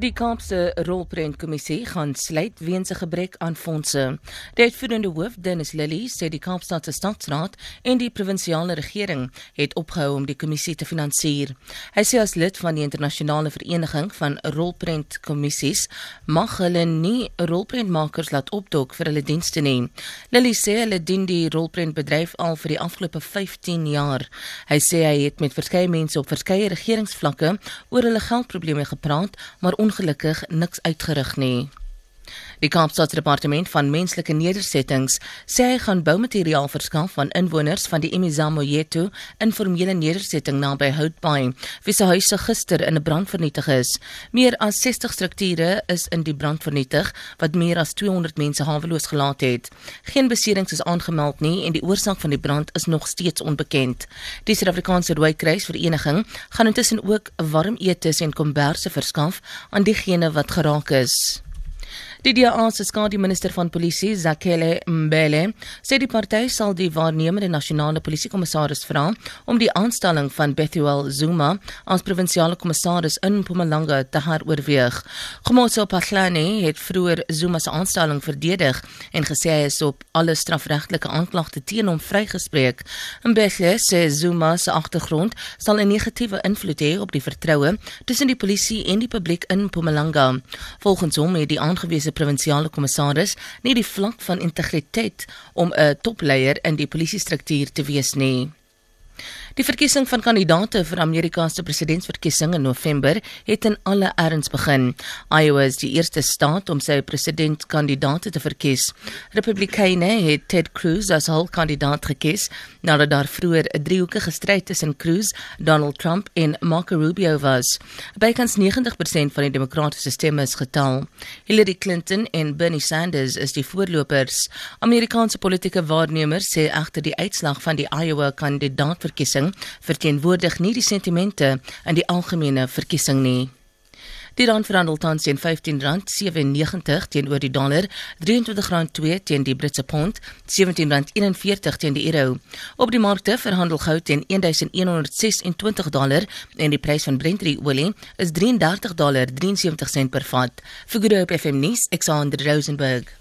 Die Kaapse Rolprentkommissie gaan sluit weens 'n gebrek aan fondse. Die uitvoerende hoof, Dennis Lilly, sê die Kaapstadse Stadsraad en die provinsiale regering het opgehou om die kommissie te finansier. Hy sê as lid van die internasionale vereniging van rolprentkommissies mag hulle nie rolprentmakers laat opdok vir hulle dienste nie. Lilly sê hulle dien die rolprentbedryf al vir die afgelope 15 jaar. Hy sê hy het met verskeie mense op verskeie regeringsvlakke oor hulle geldprobleme gepraat, maar ongelukkig niks uitgerig nie. Die Kaapstadse Departement van Menslike Nedersettings sê hy gaan boumateriaal verskaf aan inwoners van die Imizamo Yetu informele nedersetting naby Houtbaai, wie se huise gister in 'n brand vernietig is. Meer as 60 strukture is in die brand vernietig wat meer as 200 mense haweloos gelaat het. Geen beserings is aangemeld nie en die oorsaak van die brand is nog steeds onbekend. Die Suid-Afrikaanse Rooikruis Vereniging gaan intussen ook warm etes en komberse verskaf aan diegene wat geraak is. Die DA se skademinister van polisie, Zakele Mbele, sê die party sal die waarnemende nasionale polisiekommissaris vra om die aanstelling van Bethuel Zuma as provinsiale kommissaris in Mpumalanga te heroorweeg. Gomotso Pahlane het vroeër Zuma se aanstelling verdedig en gesê hy is op alle strafregtelike aanklagte teen hom vrygespreek. Mbele sê Zuma se agtergrond sal 'n negatiewe invloed hê op die vertroue tussen die polisie en die publiek in Mpumalanga. Volgens hom het die aangewese se provinsiale kommissaris nie die vlak van integriteit om 'n topleier in die polisiestruktuur te wees nie. Die verkiesing van kandidaate vir Amerika se presidentsverkiesing in November het in alle erns begin. Iowa is die eerste staat om sy presidentskandidaat te verkies. Republikeine het Ted Cruz as hul kandidaat gekies nadat daar vroeër 'n driehoekige stryd tussen Cruz, Donald Trump en Marco Rubio was. Bykans 90% van die demokratiese stemme is getal. Hillary Clinton en Bernie Sanders is die voorlopers. Amerikaanse politieke waarnemers sê egter die uitslag van die Iowa kandidaatverkiesing verkiesing verteenwoordig nie die sentimente in die algemene verkiesing nie. Die rand verhandel tans teen R15.97 teenoor die dollar, R23.2 teen die Britse pond, R17.41 teen die euro. Op die markte verhandel goud teen 1126 dollar en die prys van Brent olie is $33.73 per vat. Vir Groep FM nuus, Alexander Rosenberg.